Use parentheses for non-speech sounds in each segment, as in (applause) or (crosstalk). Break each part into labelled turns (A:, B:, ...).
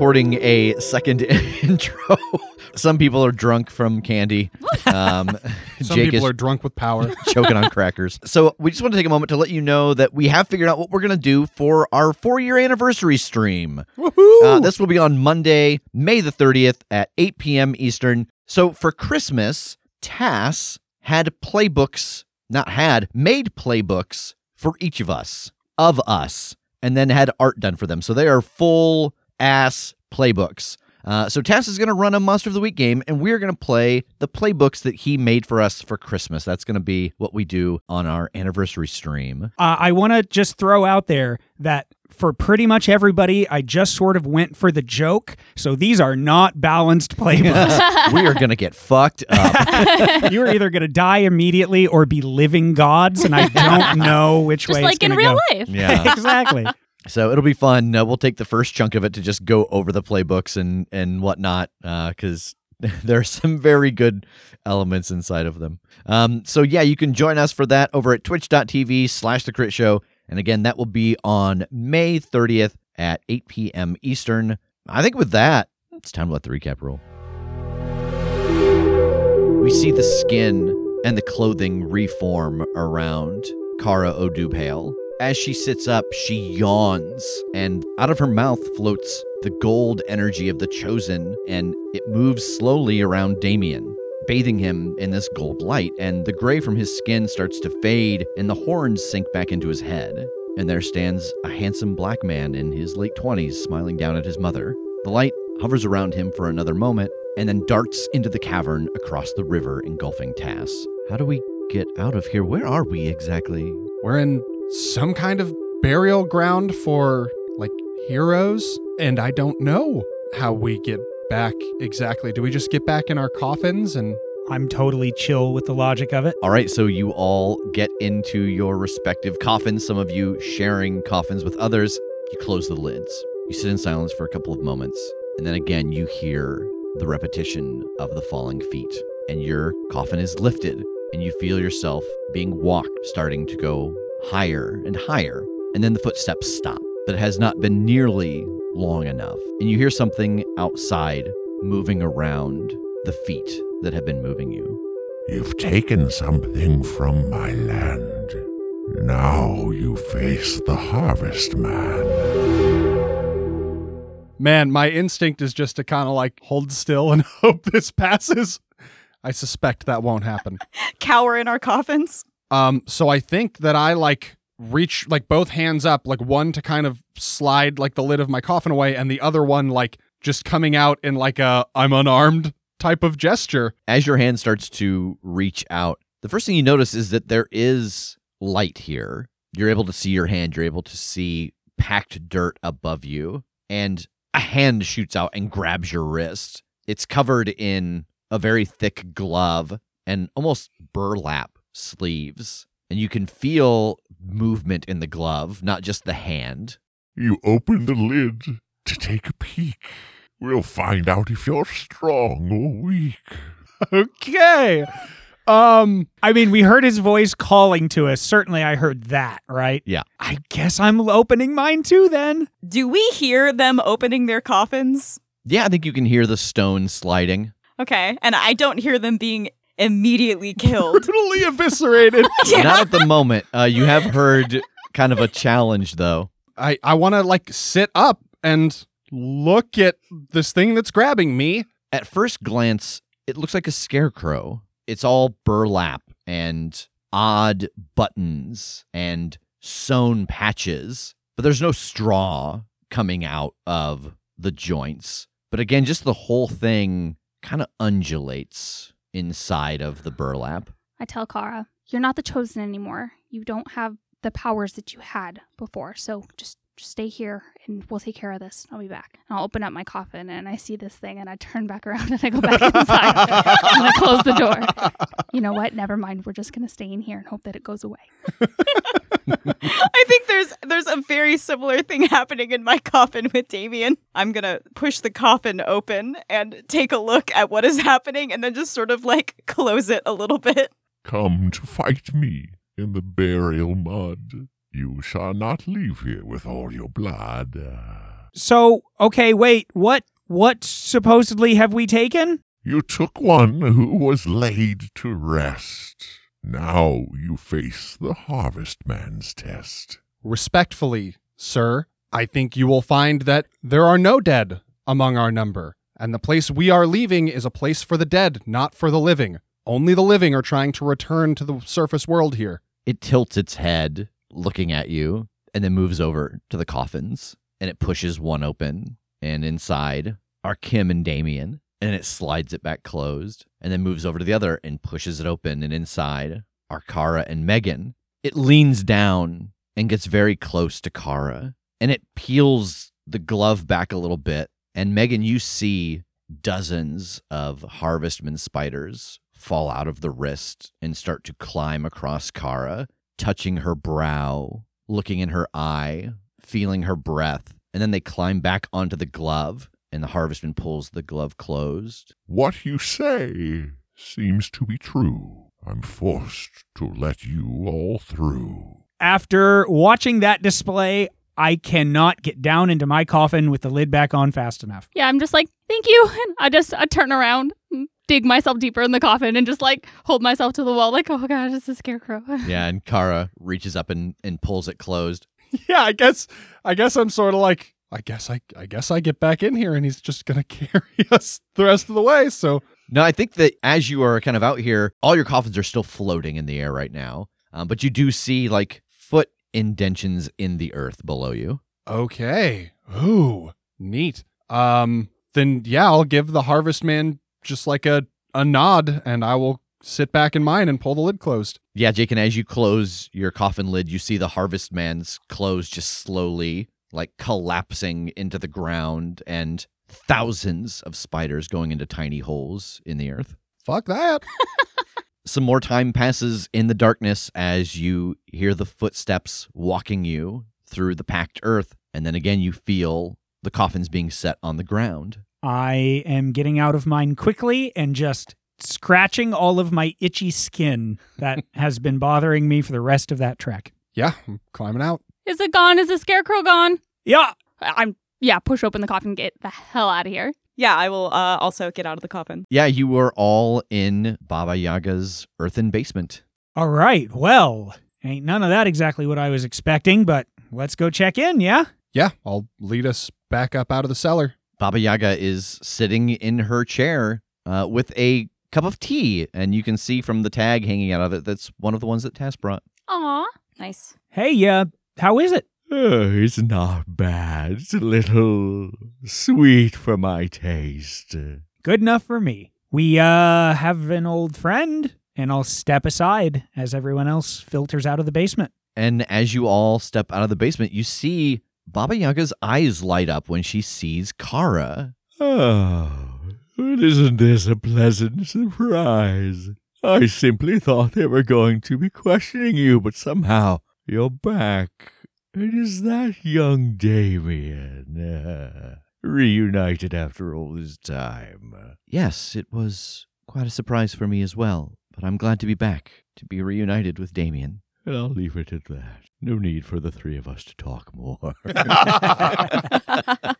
A: Recording a second (laughs) intro. Some people are drunk from candy. Um, (laughs)
B: Some
A: Jake
B: people
A: is
B: are drunk with power. (laughs)
A: choking on crackers. So we just want to take a moment to let you know that we have figured out what we're going to do for our four-year anniversary stream.
B: Woohoo!
A: Uh, this will be on Monday, May the 30th at 8 p.m. Eastern. So for Christmas, Tass had playbooks, not had, made playbooks for each of us, of us, and then had art done for them. So they are full ass playbooks. Uh, so Tass is going to run a Monster of the Week game, and we're going to play the playbooks that he made for us for Christmas. That's going to be what we do on our anniversary stream.
C: Uh, I want to just throw out there that for pretty much everybody, I just sort of went for the joke. So these are not balanced playbooks. (laughs)
A: we are going to get fucked up. (laughs)
C: You're either going to die immediately or be living gods, and I don't (laughs) know which
D: Just
C: way
D: like
C: it's
D: like
C: in
D: real
C: go.
D: life.
A: Yeah.
C: exactly.
A: So it'll be fun. Uh, we'll take the first chunk of it to just go over the playbooks and and whatnot, because (laughs) there are some very good elements inside of them. Um, so yeah, you can join us for that over at twitch.tv slash the crit show. And again, that will be on May 30th at 8 p.m. Eastern. I think with that, it's time to let the recap roll. We see the skin and the clothing reform around Kara Odubhale. As she sits up, she yawns, and out of her mouth floats the gold energy of the Chosen, and it moves slowly around Damien, bathing him in this gold light. And the gray from his skin starts to fade, and the horns sink back into his head. And there stands a handsome black man in his late 20s, smiling down at his mother. The light hovers around him for another moment, and then darts into the cavern across the river, engulfing Tass. How do we get out of here? Where are we exactly?
B: We're in some kind of burial ground for like heroes, and I don't know how we get back exactly. Do we just get back in our coffins and
C: I'm totally chill with the logic of it.
A: All right, so you all get into your respective coffins, some of you sharing coffins with others. You close the lids. You sit in silence for a couple of moments, and then again you hear the repetition of the falling feet, and your coffin is lifted, and you feel yourself being walked, starting to go higher and higher, and then the footsteps stop. But it has not been nearly long enough, and you hear something outside moving around the feet that have been moving you.
E: You've taken something from my land. Now you face the Harvest Man.
B: Man, my instinct is just to kind of like hold still and (laughs) hope this passes. I suspect that won't happen.
D: Cower in our coffins.
B: Um, so I think that I like reach like both hands up, like one to kind of slide like the lid of my coffin away, and the other one like just coming out in like a I'm unarmed type of gesture.
A: as your hand starts to reach out, the first thing you notice is that there is light here. You're able to see your hand, you're able to see packed dirt above you, and a hand shoots out and grabs your wrist. It's covered in a very thick glove and almost burlap sleeves, and you can feel movement in the glove, not just the hand.
E: You open the lid to take a peek. We'll find out if you're strong or weak. (laughs)
B: Okay. Um,
C: I mean, we heard his voice calling to us. Certainly, I heard that, right?
A: Yeah.
C: I guess I'm opening mine too then.
D: Do we hear them opening their coffins?
A: Yeah, I think you can hear the stone sliding.
D: Okay. And I don't hear them being immediately killed.
B: brutally eviscerated. (laughs)
A: Not at the moment. Uh, you have heard kind of a challenge, though.
B: I I want to like sit up and look at this thing that's grabbing me.
A: At first glance, it looks like a scarecrow. It's all burlap and odd buttons and sewn patches, but there's no straw coming out of the joints. But again, just the whole thing kind of undulates inside of the burlap.
F: I tell Kara, you're not the chosen anymore. You don't have the powers that you had before. So just just stay here and we'll take care of this. I'll be back. And I'll open up my coffin and I see this thing and I turn back around (laughs) and I go back inside and I close the door. You know what? Never mind. We're just gonna stay in here and hope that it goes away. (laughs)
D: I think there's there's a very similar thing happening in my coffin with Damien. I'm gonna push the coffin open and take a look at what is happening and then just sort of like close it a little bit.
E: Come to fight me in the burial mud. You shall not leave here with all your blood.
C: So, okay, wait. What what supposedly have we taken?
E: You took one who was laid to rest. Now you face the harvest man's test.
B: Respectfully, sir, I think you will find that there are no dead among our number, and the place we are leaving is a place for the dead, not for the living. Only the living are trying to return to the surface world here.
A: It tilts its head, looking at you, and then moves over to the coffins, and it pushes one open, and inside are Kim and Damien, and it slides it back closed, and then moves over to the other and pushes it open, and inside are Kara and Megan. It leans down and gets very close to Kara, and it peels the glove back a little bit, and Megan, you see dozens of harvestman spiders fall out of the wrist and start to climb across Kara, touching her brow, looking in her eye, feeling her breath, and then they climb back onto the glove, and the harvestman pulls the glove closed.
E: What you say seems to be true. I'm forced to let you all through.
C: After watching that display, I cannot get down into my coffin with the lid back on fast enough.
F: Yeah, I'm just like, thank you. (laughs) And I just I turn around, dig myself deeper in the coffin, and just like hold myself to the wall, like, oh god, it's a scarecrow. (laughs)
A: Yeah, and Kara reaches up and, and pulls it closed. (laughs)
B: Yeah, I guess I guess I'm sort of like I guess I I guess I get back in here and he's just gonna (laughs) carry us the rest of the way. So
A: No, I think that as you are kind of out here, all your coffins are still floating in the air right now. Um, but you do see like foot indentions in the earth below you.
B: okay, ooh, neat. Um, then yeah, I'll give the harvest man just like a a nod, and I will sit back in mine and pull the lid closed.
A: Yeah, Jake, and as you close your coffin lid, you see the harvest man's clothes just slowly like collapsing into the ground and thousands of spiders going into tiny holes in the earth.
B: Fuck that. (laughs)
A: Some more time passes in the darkness as you hear the footsteps walking you through the packed earth, and then again you feel the coffins being set on the ground.
C: I am getting out of mine quickly and just scratching all of my itchy skin that (laughs) has been bothering me for the rest of that trek.
B: yeah, I'm climbing out.
F: Is it gone? Is the scarecrow gone?
C: Yeah.
F: I'm yeah, push open the coffin, get the hell out of here.
D: Yeah, I will uh, also get out of the coffin.
A: Yeah, you were all in Baba Yaga's earthen basement.
C: All right. Well, ain't none of that exactly what I was expecting, but let's go check in, yeah?
B: Yeah, I'll lead us back up out of the cellar.
A: Baba Yaga is sitting in her chair uh, with a cup of tea, and you can see from the tag hanging out of it that's one of the ones that Tass brought.
F: Aw.
D: Nice.
C: Hey, uh, how is it?
E: Oh, it's not bad. It's a little sweet for my taste.
C: Good enough for me. We, uh, have an old friend, and I'll step aside as everyone else filters out of the basement.
A: And as you all step out of the basement, you see Baba Yaga's eyes light up when she sees Kara.
E: Oh, isn't this a pleasant surprise?
A: I simply thought they were going to be questioning you, but somehow you're back. It is that young Damien. uh, reunited after all this time.
G: Yes, it was quite a surprise for me as well, but I'm glad to be back, to be reunited with Damien.
A: And I'll leave it at that. No need for the three of us to talk more. (laughs)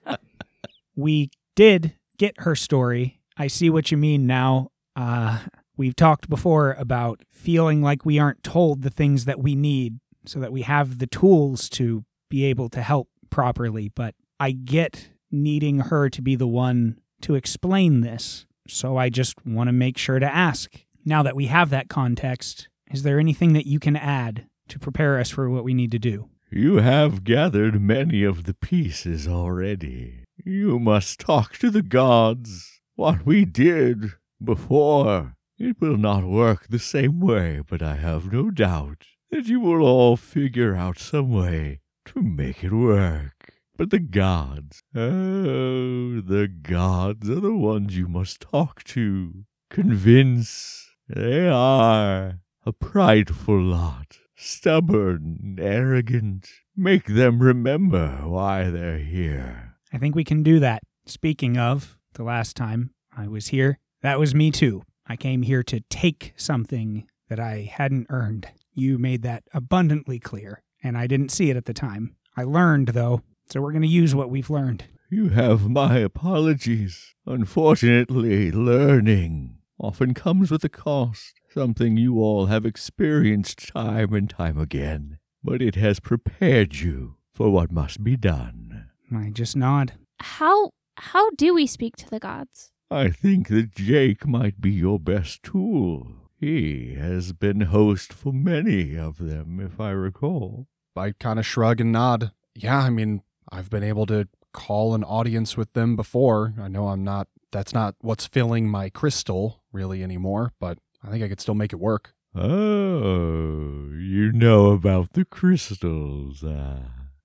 A: (laughs)
C: we did get her story. I see what you mean now. Uh, we've talked before about feeling like we aren't told the things that we need so that we have the tools to be able to help properly. But I get needing her to be the one to explain this. So I just want to make sure to ask. Now that we have that context, is there anything that you can add to prepare us for what we need to do?
A: you have gathered many of the pieces already. You must talk to the gods. What we did before. It will not work the same way, but I have no doubt that you will all figure out some way to make it work. But the gods, oh, the gods are the ones you must talk to. Convince. They are a prideful lot, stubborn, arrogant. Make them remember why they're here.
C: I think we can do that. Speaking of, the last time I was here, that was me too. I came here to take something that I hadn't earned. You made that abundantly clear, and I didn't see it at the time. I learned, though, so we're going to use what we've learned.
A: You have my apologies. Unfortunately, learning often comes with a cost, something you all have experienced time and time again. But it has prepared you for what must be done.
C: I just nod.
F: How how do we speak to the gods?
A: I think that Jake might be your best tool. He has been host for many of them, if I recall.
B: I kind of shrug and nod. Yeah, I mean, I've been able to call an audience with them before. I know I'm not, that's not what's filling my crystal really anymore, but I think I could still make it work.
A: Oh, you know about the crystals, ah.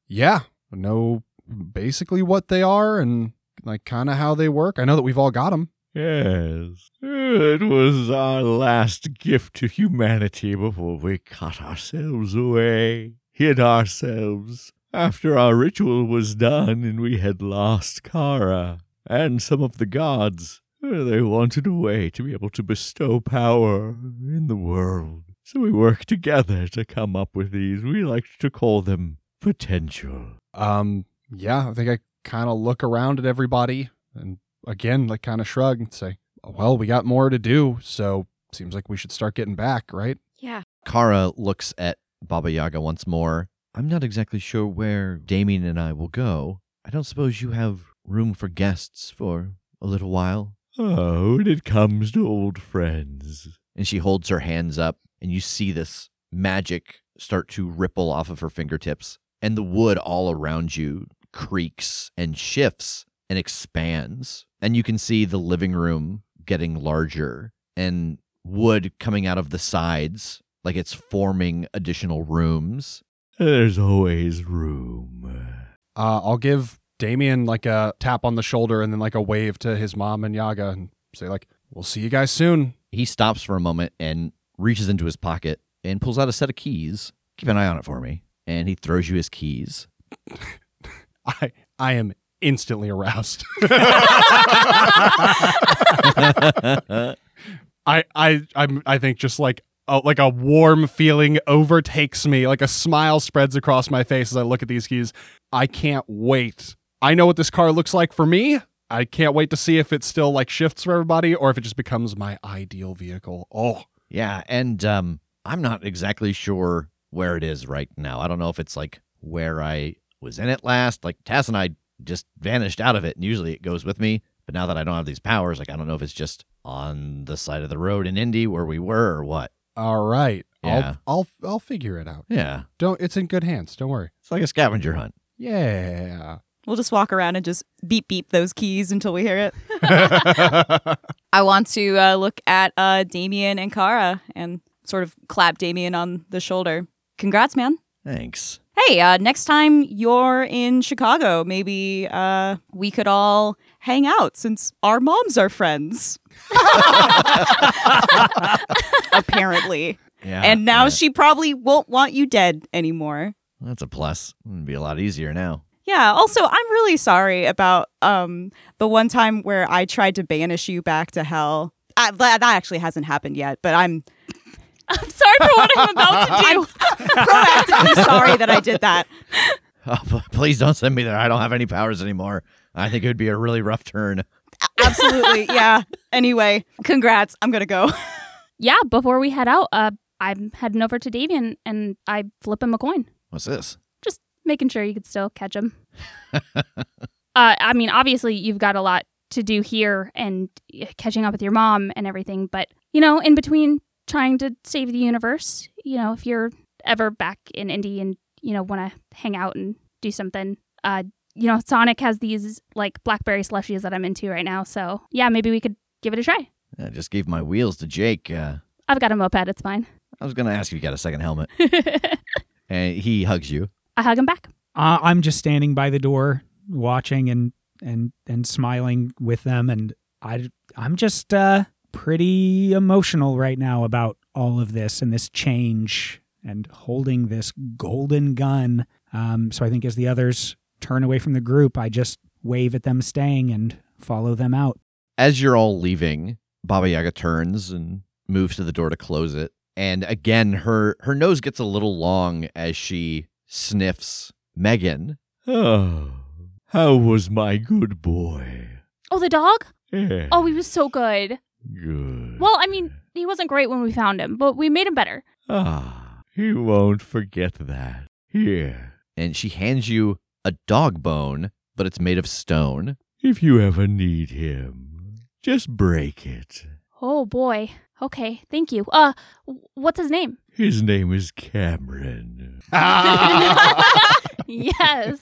B: Yeah, know basically what they are and like kind of how they work. I know that we've all got them.
A: Yes, it was our last gift to humanity before we cut ourselves away, hid ourselves. After our ritual was done and we had lost Kara and some of the gods, they wanted a way to be able to bestow power in the world. So we worked together to come up with these. We liked to call them potential.
B: Um, yeah, I think I kind of look around at everybody and again, like kind of shrug and say, oh, well, we got more to do, so seems like we should start getting back, right?
D: Yeah.
G: Kara looks at Baba Yaga once more. I'm not exactly sure where Damien and I will go. I don't suppose you have room for guests for a little while?
A: Oh, when it comes to old friends.
G: And she holds her hands up, and you see this magic start to ripple off of her fingertips. And the wood all around you creaks and shifts and expands. And you can see the living room getting larger and wood coming out of the sides, like it's forming additional rooms.
A: There's always room.
B: Uh, I'll give Damien like a tap on the shoulder and then like a wave to his mom and Yaga and say like, "We'll see you guys soon."
G: He stops for a moment and reaches into his pocket and pulls out a set of keys. Keep an eye on it for me. And he throws you his keys. (laughs)
B: I I am instantly aroused. (laughs) I I I'm I think just like a, like a warm feeling overtakes me, like a smile spreads across my face as I look at these keys. I can't wait. I know what this car looks like for me. I can't wait to see if it still like shifts for everybody or if it just becomes my ideal vehicle. Oh,
G: Yeah, and um, I'm not exactly sure where it is right now. I don't know if it's like where I was in it last. Like Tass and I just vanished out of it, and usually it goes with me. But now that I don't have these powers, like I don't know if it's just on the side of the road in Indy where we were or what.
B: all right.
G: Yeah.
B: I'll I'll I'll figure it out.
G: Yeah,
B: Don't it's in good hands. Don't worry.
G: it's like a scavenger hunt.
B: Yeah.
D: We'll just walk around and just beep beep those keys until we hear it. (laughs) I want to uh, look at uh, Damien and Kara and sort of clap Damien on the shoulder. Congrats, man.
A: Thanks.
D: Hey, uh, next time you're in Chicago, maybe uh, we could all hang out since our moms are friends. (laughs) Apparently.
A: Yeah.
D: and now
A: yeah.
D: she probably won't want you dead anymore.
A: That's a plus. It'd be a lot easier now.
D: Yeah, also I'm really sorry about um the one time where I tried to banish you back to hell. That, that actually hasn't happened yet, but I'm (laughs)
F: I'm sorry for what I'm about to do. (laughs)
D: proactively sorry that I did that. (laughs)
A: Oh, please don't send me there. I don't have any powers anymore. I think it would be a really rough turn.
D: Absolutely, yeah. Anyway, congrats. I'm gonna go.
F: yeah, before we head out, uh, I'm heading over to Damien and I flip him a coin,
A: What's this?
F: just making sure you could still catch him. uh, I mean, obviously, you've got a lot to do here and uh, catching up with your mom and everything, but you know, in between trying to save the universe, you know, if you're ever back in Indy and you know want to hang out and do something, uh, you know, Sonic has these like blackberry slushies that I'm into right now, so yeah, maybe we could give it a try.
A: I just gave my wheels to Jake. Uh,
F: I've got a moped; it's fine.
A: I was going to ask if you got a second helmet. (laughs) And he hugs you.
F: I hug him back.
C: Uh, I'm just standing by the door, watching and and and smiling with them, and I I'm just uh, pretty emotional right now about all of this and this change and holding this golden gun. Um, so I think as the others turn away from the group, I just wave at them staying and follow them out.
A: As you're all leaving, Baba Yaga turns and moves to the door to close it. And again, her her nose gets a little long as she sniffs Megan.
E: Oh, how was my good boy?
F: Oh, the dog?
E: Yeah,
F: Oh, he was so good.
E: Good.
F: Well, I mean, he wasn't great when we found him, but we made him better.
E: Ah, he won't forget that. Here,
A: And she hands you a dog bone, but it's made of stone.
E: if you ever need him, just break it.
F: Oh boy. Okay, thank you. Uh, what's his name?
E: His name is Cameron. (laughs) (laughs)
F: yes.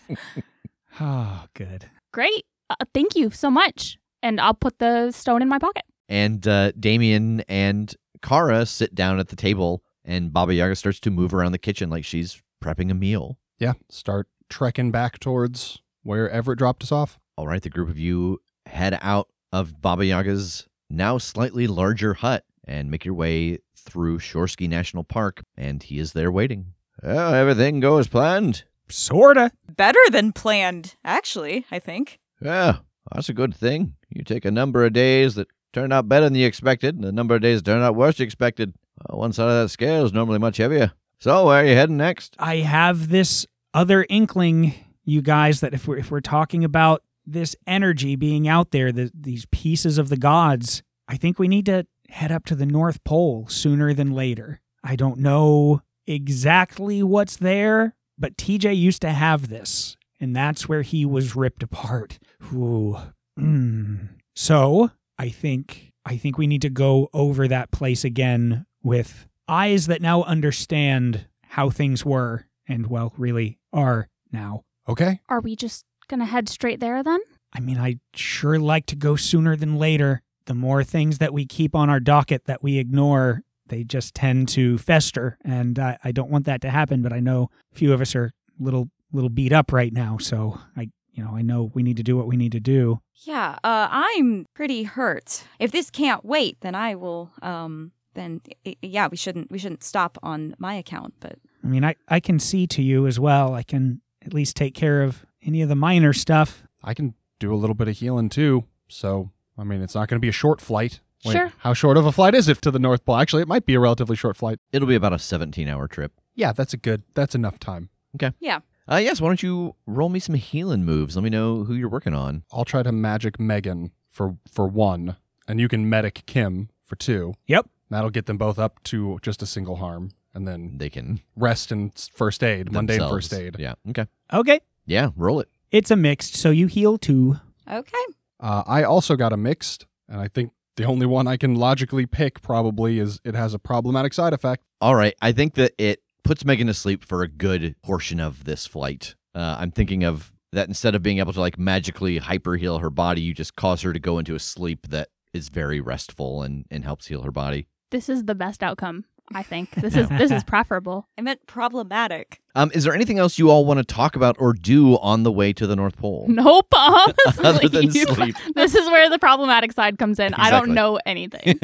C: Oh, good.
F: Great. Uh, thank you so much. And I'll put the stone in my pocket.
A: And uh, Damien and Kara sit down at the table, and Baba Yaga starts to move around the kitchen like she's prepping a meal.
B: Yeah, start trekking back towards wherever it dropped us off.
A: All right, the group of you head out of Baba Yaga's now slightly larger hut and make your way through Shorsky National Park, and he is there waiting. Well, everything goes planned.
C: Sorta.
D: Better than planned, actually, I think.
A: Yeah, that's a good thing. You take a number of days that turn out better than you expected, and number of days turned out worse than you expected. One side of that scale is normally much heavier. So, where are you heading next?
C: I have this other inkling, you guys, that if we're if we're talking about this energy being out there, the, these pieces of the gods, I think we need to head up to the North Pole sooner than later. I don't know exactly what's there, but TJ used to have this, and that's where he was ripped apart. Ooh. Mm. So I think I think we need to go over that place again with eyes that now understand how things were and well really are now.
B: Okay.
F: Are we just gonna head straight there then?
C: I mean, I'd sure like to go sooner than later. The more things that we keep on our docket that we ignore, they just tend to fester, and I, I don't want that to happen. But I know a few of us are little little beat up right now, so I you know I know we need to do what we need to do.
D: Yeah, uh, I'm pretty hurt. If this can't wait, then I will. Um, then yeah, we shouldn't we shouldn't stop on my account. But
C: I mean, I I can see to you as well. I can at least take care of any of the minor stuff.
B: I can do a little bit of healing too. So, I mean, it's not going to be a short flight. Wait,
F: Sure.
B: How short of a flight is it to the North Pole? Actually, it might be a relatively short flight.
A: It'll be about a 17 hour trip.
B: Yeah, that's a good. That's enough time. Okay.
D: Yeah,
A: Uh, yes, why don't you roll me some healing moves? Let me know who you're working on.
B: I'll try to magic Megan for for one, and you can medic Kim for two.
C: Yep.
B: That'll get them both up to just a single harm, and then
A: They can.
B: rest and s- first aid, mundane
A: themselves-
B: first aid.
A: Yeah, okay.
C: Okay,
A: Yeah, roll it.
C: it's a mixed, so you heal too.
D: okay.
B: Uh, I also got a mixed, and I think the only one I can logically pick probably is it has a problematic side effect.
A: All right. I think that it puts Megan to sleep for a good portion of this flight. Uh, I'm thinking of that instead of being able to like magically hyper heal her body, you just cause her to go into a sleep that is very restful and, and helps heal her body.
F: This is the best outcome I think (laughs) this is this is preferable.
D: I meant problematic.
A: Um, is there anything else you all want to talk about or do on the way to the North Pole?
F: Nope. (laughs)
A: Other than
F: sleep. (laughs)
A: sleep.
F: This is where the problematic side comes in. I don't know anything.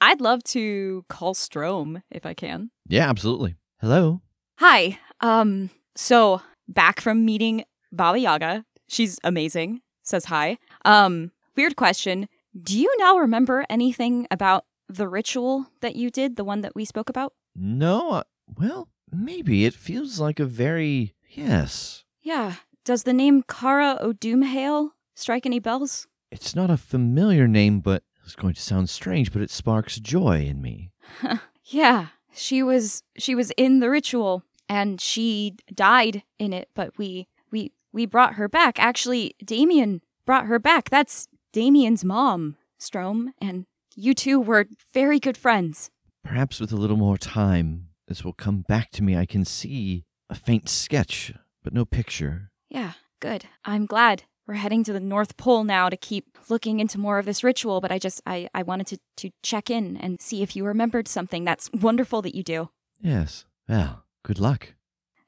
D: I'd love to call Strom if I can.
A: yeah, absolutely. Hello.
D: Hi. Um, so back from meeting Baba Yaga. She's amazing. Says hi. Um, weird question. Do you now remember anything about the ritual that you did, the one that we spoke about?
A: No, uh, well, maybe it feels like a very yes.
D: Yeah. Does the name Kara O'Doomhail strike any bells?
A: It's not a familiar name, but it's going to sound strange, but it sparks joy in me. (laughs)
D: Yeah. She was she was in the ritual and she died in it, but we we we brought her back. Actually, Damien brought her back. That's Damien's mom, Strom, and you two were very good friends.
A: Perhaps with a little more time, this will come back to me. I can see a faint sketch, but no picture.
D: Yeah, good. I'm glad. We're heading to the North Pole now to keep looking into more of this ritual, but I just I, I wanted to, to check in and see if you remembered something. That's wonderful that you do.
A: Yes. Well, good luck.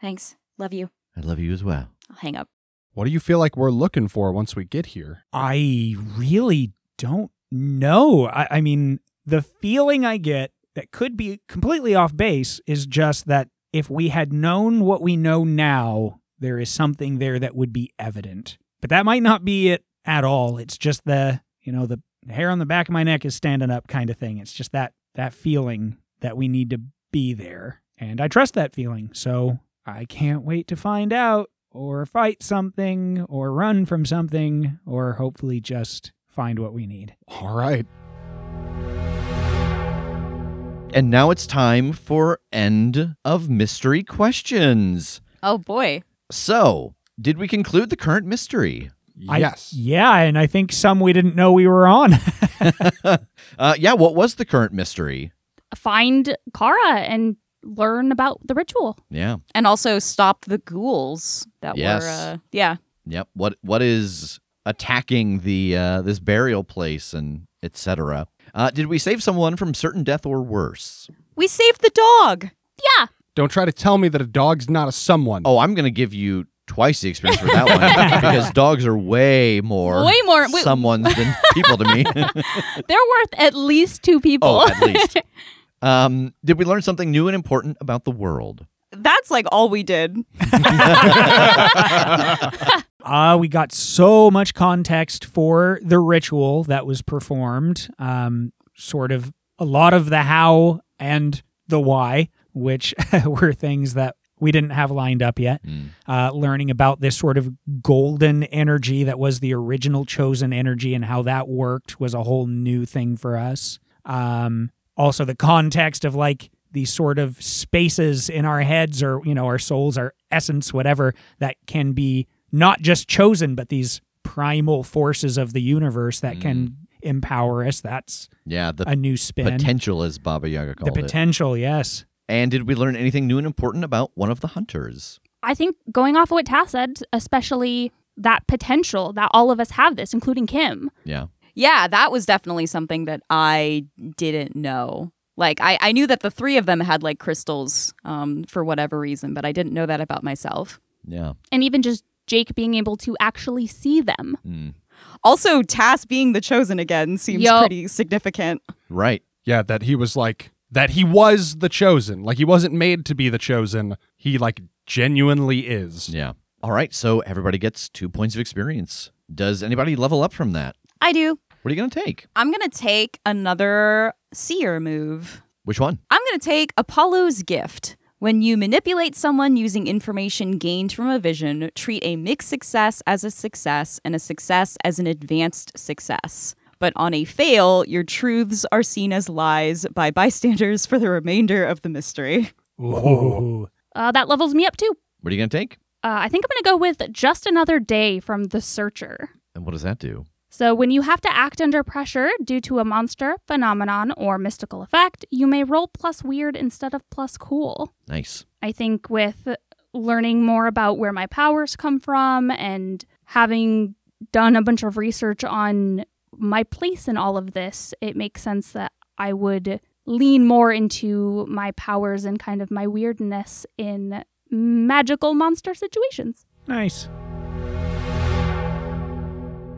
D: Thanks. Love you.
A: I love you as well.
D: I'll hang up.
B: What do you feel like we're looking for once we get here?
C: I really don't know. I, I mean, the feeling I get that could be completely off base is just that if we had known what we know now, there is something there that would be evident. But that might not be it at all. It's just the, you know, the hair on the back of my neck is standing up kind of thing. It's just that that feeling that we need to be there. And I trust that feeling. So I can't wait to find out or fight something or run from something or hopefully just find what we need.
B: All right.
A: And now it's time for end of mystery questions.
D: Oh boy.
A: So, did we conclude the current mystery?
C: I-
B: Yes.
C: yeah, and I think some we didn't know we were on. (laughs)
A: uh, yeah, what was the current mystery?
F: Find Kara and learn about the ritual.
A: Yeah.
D: And also stop the ghouls that
A: Yes.
D: were uh yeah.
A: Yep. What what is attacking the uh, this burial place and etc. Uh, did we save someone from certain death or worse?
D: We saved the dog.
F: Yeah.
B: Don't try to tell me that a dog's not a someone.
A: Oh, I'm going to give you twice the experience for that one (laughs) because dogs are way more
F: Way more- wait-
A: someone's than people to me. (laughs)
F: They're worth at least two people.
A: oh, at least. (laughs) Um, did we learn something new and important about the world?
D: That's like all we did.
C: Uh, we got so much context for the ritual that was performed. Um, sort of a lot of the how and the why, which were things that we didn't have lined up yet.
A: Mm.
C: Uh, learning about this sort of golden energy that was the original chosen energy and how that worked was a whole new thing for us. Um, also, the context of like these sort of spaces in our heads or, you know, our souls, our essence, whatever, that can be not just chosen, but these primal forces of the universe that can empower us. That's
A: Yeah, the
C: a new spin.
A: potential, as Baba Yaga called it.
C: The potential, yes.
A: And did we learn anything new and important about one of the hunters?
F: I think going off of what Tass said, especially that potential that all of us have this, including Kim.
A: Yeah.
D: Yeah, that was definitely something that I didn't know. Like I, I knew that the three of them had like crystals um, for whatever reason, but I didn't know that about myself.
A: Yeah.
F: And even just Jake being able to actually see them.
A: Mm.
D: Also, Tass being the chosen again seems
F: Yup.
D: pretty significant.
A: Right.
B: Yeah, that he was like that he was the chosen. Like he wasn't made to be the chosen. He like genuinely is.
A: Yeah. All right. So everybody gets two points of experience. Does anybody level up from that?
D: I do.
A: What are you going to take?
D: I'm gonna take another seer move.
A: Which one?
D: I'm going to take Apollo's gift. When you manipulate someone using information gained from a vision, treat a mixed success as a success and a success as an advanced success. But on a fail, your truths are seen as lies by bystanders for the remainder of the mystery.
C: Ooh.
F: Uh, that levels me up too.
A: What are you going to take?
F: Uh, I think I'm going to go with Just Another Day from The Searcher.
A: And what does that do?
F: So, when you have to act under pressure due to a monster, phenomenon, or mystical effect, you may roll plus weird instead of plus cool.
A: Nice.
F: I think with learning more about where my powers come from and having done a bunch of research on my place in all of this, it makes sense that I would lean more into my powers and kind of my weirdness in magical monster situations.
C: Nice.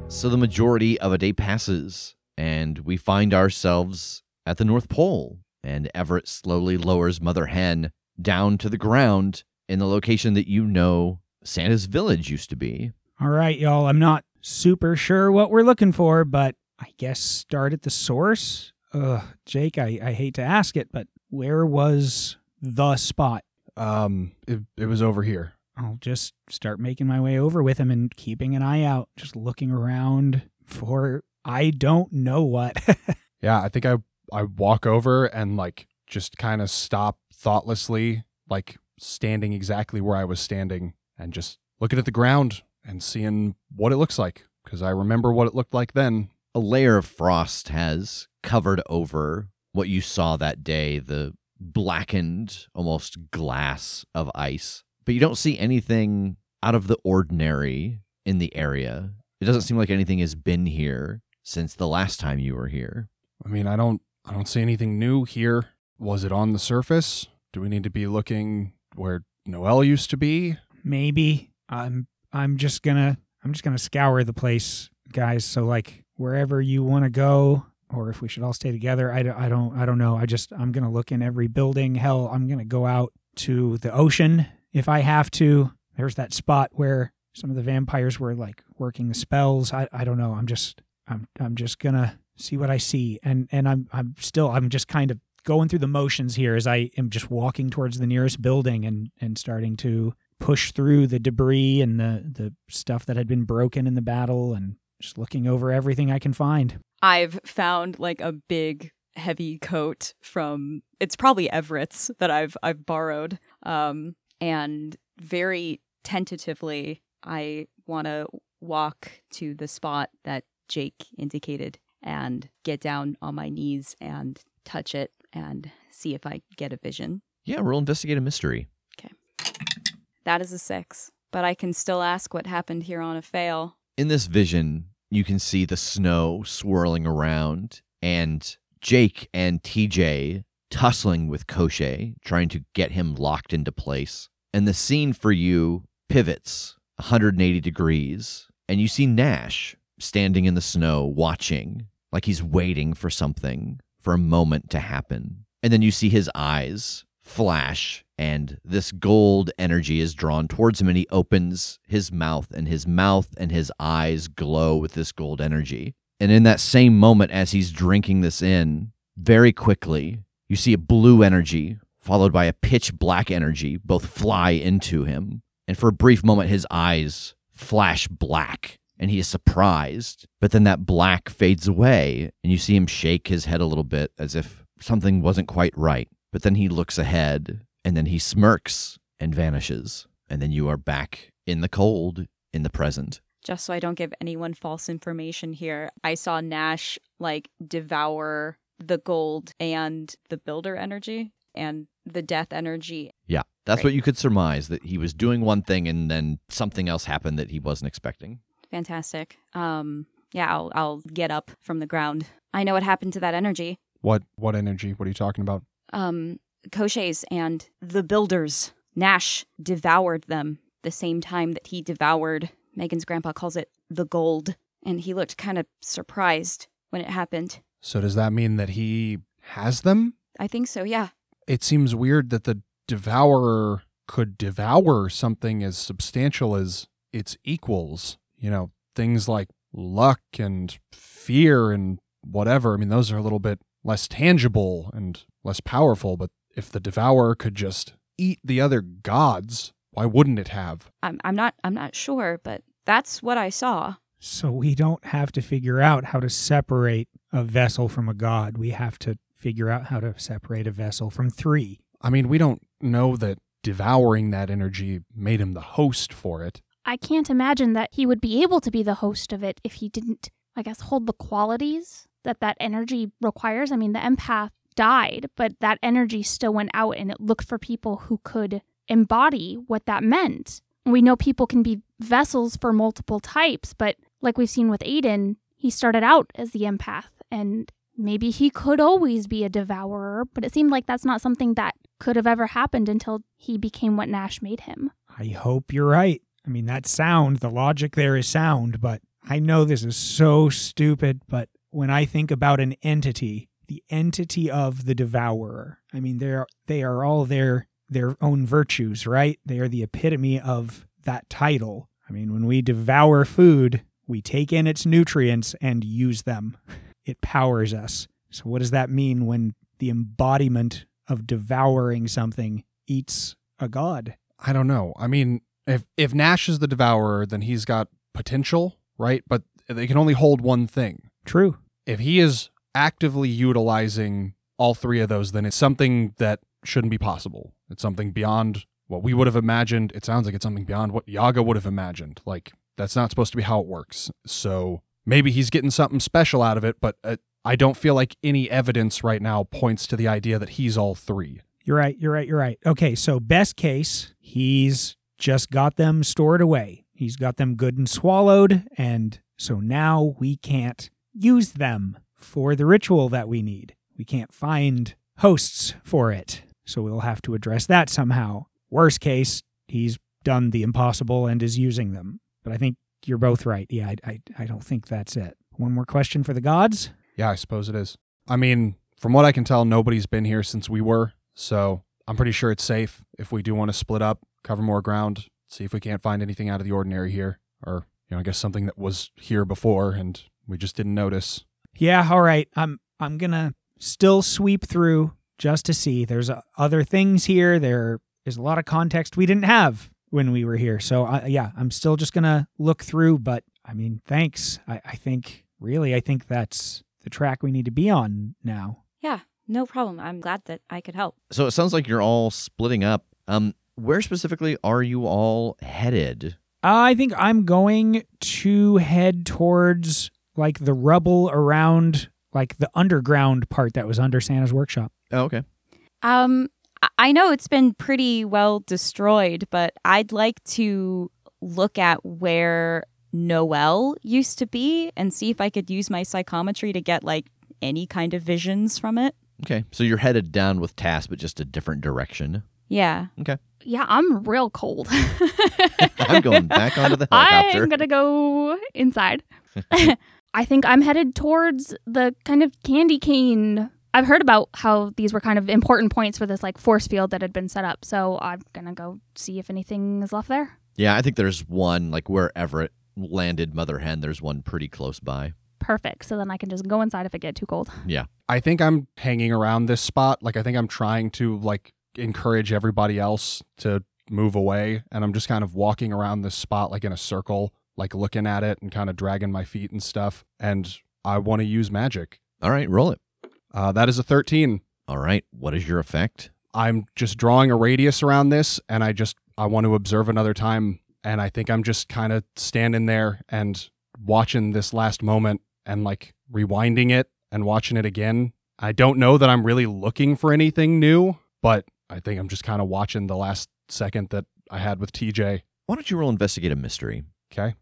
A: So the majority of a day passes, and we find ourselves at the North Pole. And Everett slowly lowers Mother Hen down to the ground in the location that you know Santa's village used to be.
C: All right, y'all. I'm not super sure what we're looking for, but I guess start at the source. Ugh, Jake, I, I hate to ask it, but where was the spot?
B: Um, it, it was over here.
C: I'll just start making my way over with him and keeping an eye out, just looking around for I don't know what. (laughs)
B: Yeah, I think I I walk over and like just kind of stop thoughtlessly, like standing exactly where I was standing, and just looking at the ground and seeing what it looks like because I remember what it looked like then.
A: A layer of frost has covered over what you saw that day, the blackened, almost glass of ice. But you don't see anything out of the ordinary in the area. It doesn't seem like anything has been here since the last time you were here.
B: I mean, I don't I don't see anything new here. Was it on the surface? Do we need to be looking where Noel used to be?
C: Maybe I'm I'm just gonna I'm just gonna scour the place, guys. So like wherever you want to go, or if we should all stay together, I don't I don't I don't know. I just I'm gonna look in every building. Hell, I'm gonna go out to the ocean if I have to. There's that spot where some of the vampires were like working the spells. I I don't know. I'm just I'm I'm just gonna see what I see, and and I'm I'm still I'm just kind of going through the motions here as I am just walking towards the nearest building and and starting to push through the debris and the the stuff that had been broken in the battle and just looking over everything I can find.
D: I've found like a big heavy coat from it's probably Everett's that I've I've borrowed. Um and very tentatively I want to walk to the spot that Jake indicated and get down on my knees and touch it and see if I get a vision.
A: Yeah, roll investigate a mystery.
D: That is a 6, but I can still ask what happened here on a fail.
A: In this vision, you can see the snow swirling around and Jake and TJ tussling with Koche, trying to get him locked into place. And the scene for you pivots 180 degrees, and you see Nash standing in the snow watching, like he's waiting for something, for a moment to happen. And then you see his eyes flash, and this gold energy is drawn towards him, and he opens his mouth, and his mouth and his eyes glow with this gold energy. And in that same moment, as he's drinking this in, very quickly, you see a blue energy followed by a pitch black energy both fly into him. And for a brief moment, his eyes flash black and he is surprised. But then that black fades away and you see him shake his head a little bit as if something wasn't quite right. But then he looks ahead and then he smirks and vanishes. And then you are back in the cold, in the present.
D: Just so I don't give anyone false information here, I saw Nash like devour the gold and the builder energy and the death energy.
A: Yeah, that's
D: Right.
A: what you could surmise that he was doing one thing and then something else happened that he wasn't expecting.
D: Fantastic. Um yeah, I'll I'll get up from the ground. I know what happened to that energy.
B: What what energy? What are you talking about?
D: Um Koche's and the builders. Nash devoured them the same time that he devoured Megan's grandpa calls it the gold. And he looked kind of surprised when it happened.
B: So does that mean that he has them?
D: I think so, yeah.
B: It seems weird that the devourer could devour something as substantial as its equals. You know, things like luck and fear and whatever. I mean, those are a little bit less tangible and less powerful, but if the devourer could just eat the other gods, why wouldn't it have?
D: I'm I'm not I'm not sure, but that's what I saw.
C: So we don't have to figure out how to separate a vessel from a god. We have to figure out how to separate a vessel from three.
B: I mean, we don't know that devouring that energy made him the host for it.
F: I can't imagine that he would be able to be the host of it if he didn't, I guess, hold the qualities that that energy requires. I mean, the empath died, but that energy still went out and it looked for people who could embody what that meant. We know people can be vessels for multiple types, but like we've seen with Aiden, he started out as the empath and maybe he could always be a devourer, but it seemed like that's not something that could have ever happened until he became what Nash made him.
C: I hope you're right. I mean, that sound, the logic there is sound, but I know this is so stupid. But when I think about an entity, the entity of the devourer, I mean, they're, they are all their, their own virtues, right? They are the epitome of that title. I mean, when we devour food, we take in its nutrients and use them. (laughs) It powers us. So, what does that mean when the embodiment of devouring something eats a god?
B: I don't know. I mean, if if Nash is the devourer, then he's got potential, right? But they can only hold one thing.
C: True.
B: If he is actively utilizing all three of those, then it's something that shouldn't be possible. It's something beyond what we would have imagined. It sounds like it's something beyond what Yaga would have imagined. Like that's not supposed to be how it works. So maybe he's getting something special out of it, but uh, I don't feel like any evidence right now points to the idea that he's all three.
C: You're right. You're right. You're right. Okay. So, best case, he's just got them stored away. He's got them good and swallowed. And so now we can't use them for the ritual that we need. We can't find hosts for it. So, we'll have to address that somehow. Worst case, he's done the impossible and is using them. But I think you're both right. Yeah, I, I, I don't think that's it. One more question for the gods.
B: Yeah, I suppose it is. I mean, from what I can tell, nobody's been here since we were, so I'm pretty sure it's safe if we do want to split up, cover more ground, see if we can't find anything out of the ordinary here, or you know, I guess something that was here before and we just didn't notice.
C: Yeah, all right. I'm I'm gonna still sweep through just to see. There's uh, other things here. There is a lot of context we didn't have when we were here. So uh, yeah, I'm still just gonna look through. But I mean, thanks. I, I think really, I think that's the track we need to be on now.
H: Yeah, no problem. I'm glad that I could help.
A: So it sounds like you're all splitting up. Um, where specifically are you all headed?
C: I think I'm going to head towards like the rubble around like the underground part that was under Santa's workshop.
A: Oh, okay.
H: Um, I- I know it's been pretty well destroyed, but I'd like to look at where Noel used to be and see if I could use my psychometry to get like any kind of visions from it.
A: Okay. So you're headed down with Tass, but just a different direction.
H: Yeah. Okay.
F: Yeah, I'm real cold. (laughs)
A: I'm going back onto the (laughs) helicopter.
F: I'm gonna go inside. (laughs) I think I'm headed towards the kind of candy cane. I've heard about how these were kind of important points for this like force field that had been set up. So I'm gonna go see if anything is left there.
A: Yeah, I think there's one like where Everett landed Mother Hen. There's one pretty close by.
F: Perfect. So then I can just go inside if it get too cold.
A: Yeah.
B: I think I'm hanging around this spot. Like I think I'm trying to like encourage everybody else to move away and I'm just kind of walking around this spot like in a circle, like looking at it and kind of dragging my feet and stuff and I want to use magic.
A: All right, roll it.
B: Uh, that is a 13.
A: All right. What is your effect?
B: I'm just drawing a radius around this and I just I want to observe another time and I think I'm just kind of standing there and watching this last moment and like rewinding it and watching it again. I don't know that I'm really looking for anything new, but I think I'm just kind of watching the last second that I had with TJ.
A: Why don't you roll investigate a mystery?
B: Okay.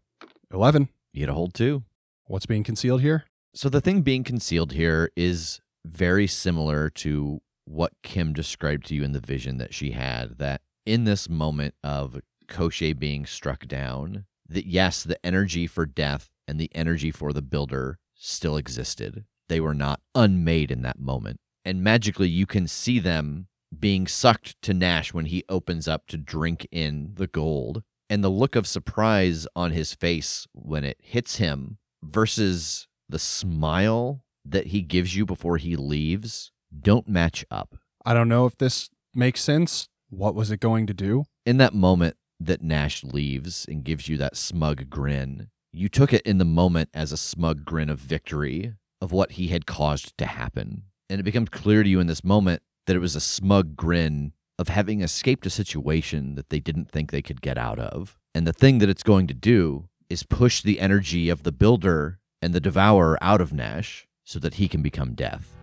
B: 11.
A: You get a hold two.
B: What's being concealed here?
A: So the thing being concealed here is very similar to what Kim described to you in the vision that she had that in this moment of Koshe being struck down, that yes, the energy for death and the energy for the builder still existed. They were not unmade in that moment. And magically you can see them being sucked to Nash when he opens up to drink in the gold. And the look of surprise on his face when it hits him versus the smile that he gives you before he leaves don't match up.
B: I don't know if this makes sense. What was it going to do?
A: In that moment that Nash leaves and gives you that smug grin, you took it in the moment as a smug grin of victory of what he had caused to happen. And it becomes clear to you in this moment that it was a smug grin of having escaped a situation that they didn't think they could get out of. And the thing that it's going to do is push the energy of the builder and the devourer out of Nash so that he can become death.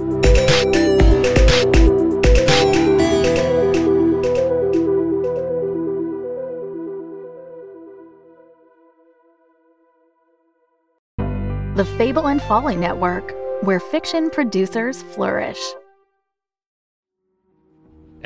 I: The Fable and Folly Network, where fiction producers flourish.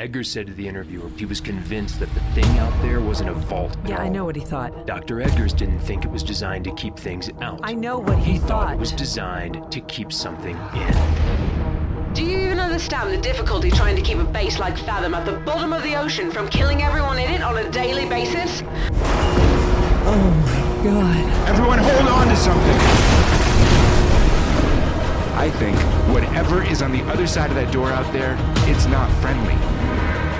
J: Edgar said to the interviewer he was convinced that the thing out there wasn't a vault. at
K: Yeah, I know what he thought.
J: Dr. Edgars didn't think it was designed to keep things out.
K: I know what he,
J: thought
K: thought.
J: it was designed to keep something in.
L: Do you even understand the difficulty trying to keep a base like Fathom at the bottom of the ocean from killing everyone in it on a daily basis?
K: Oh my god.
M: Everyone hold on to something. I think whatever is on the other side of that door out there, it's not friendly.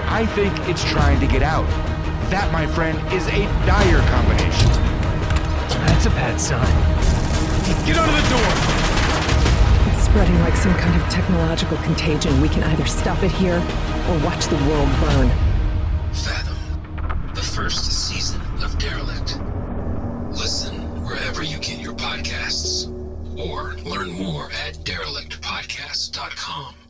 M: I think it's trying to get out. That, my friend, is a dire combination.
N: That's a bad sign.
M: Get out of the door!
K: It's spreading like some kind of technological contagion. We can either stop it here or watch the world burn.
O: Fathom, the first season of Derelict. Listen wherever you get your podcasts or learn more at derelictpodcast.com.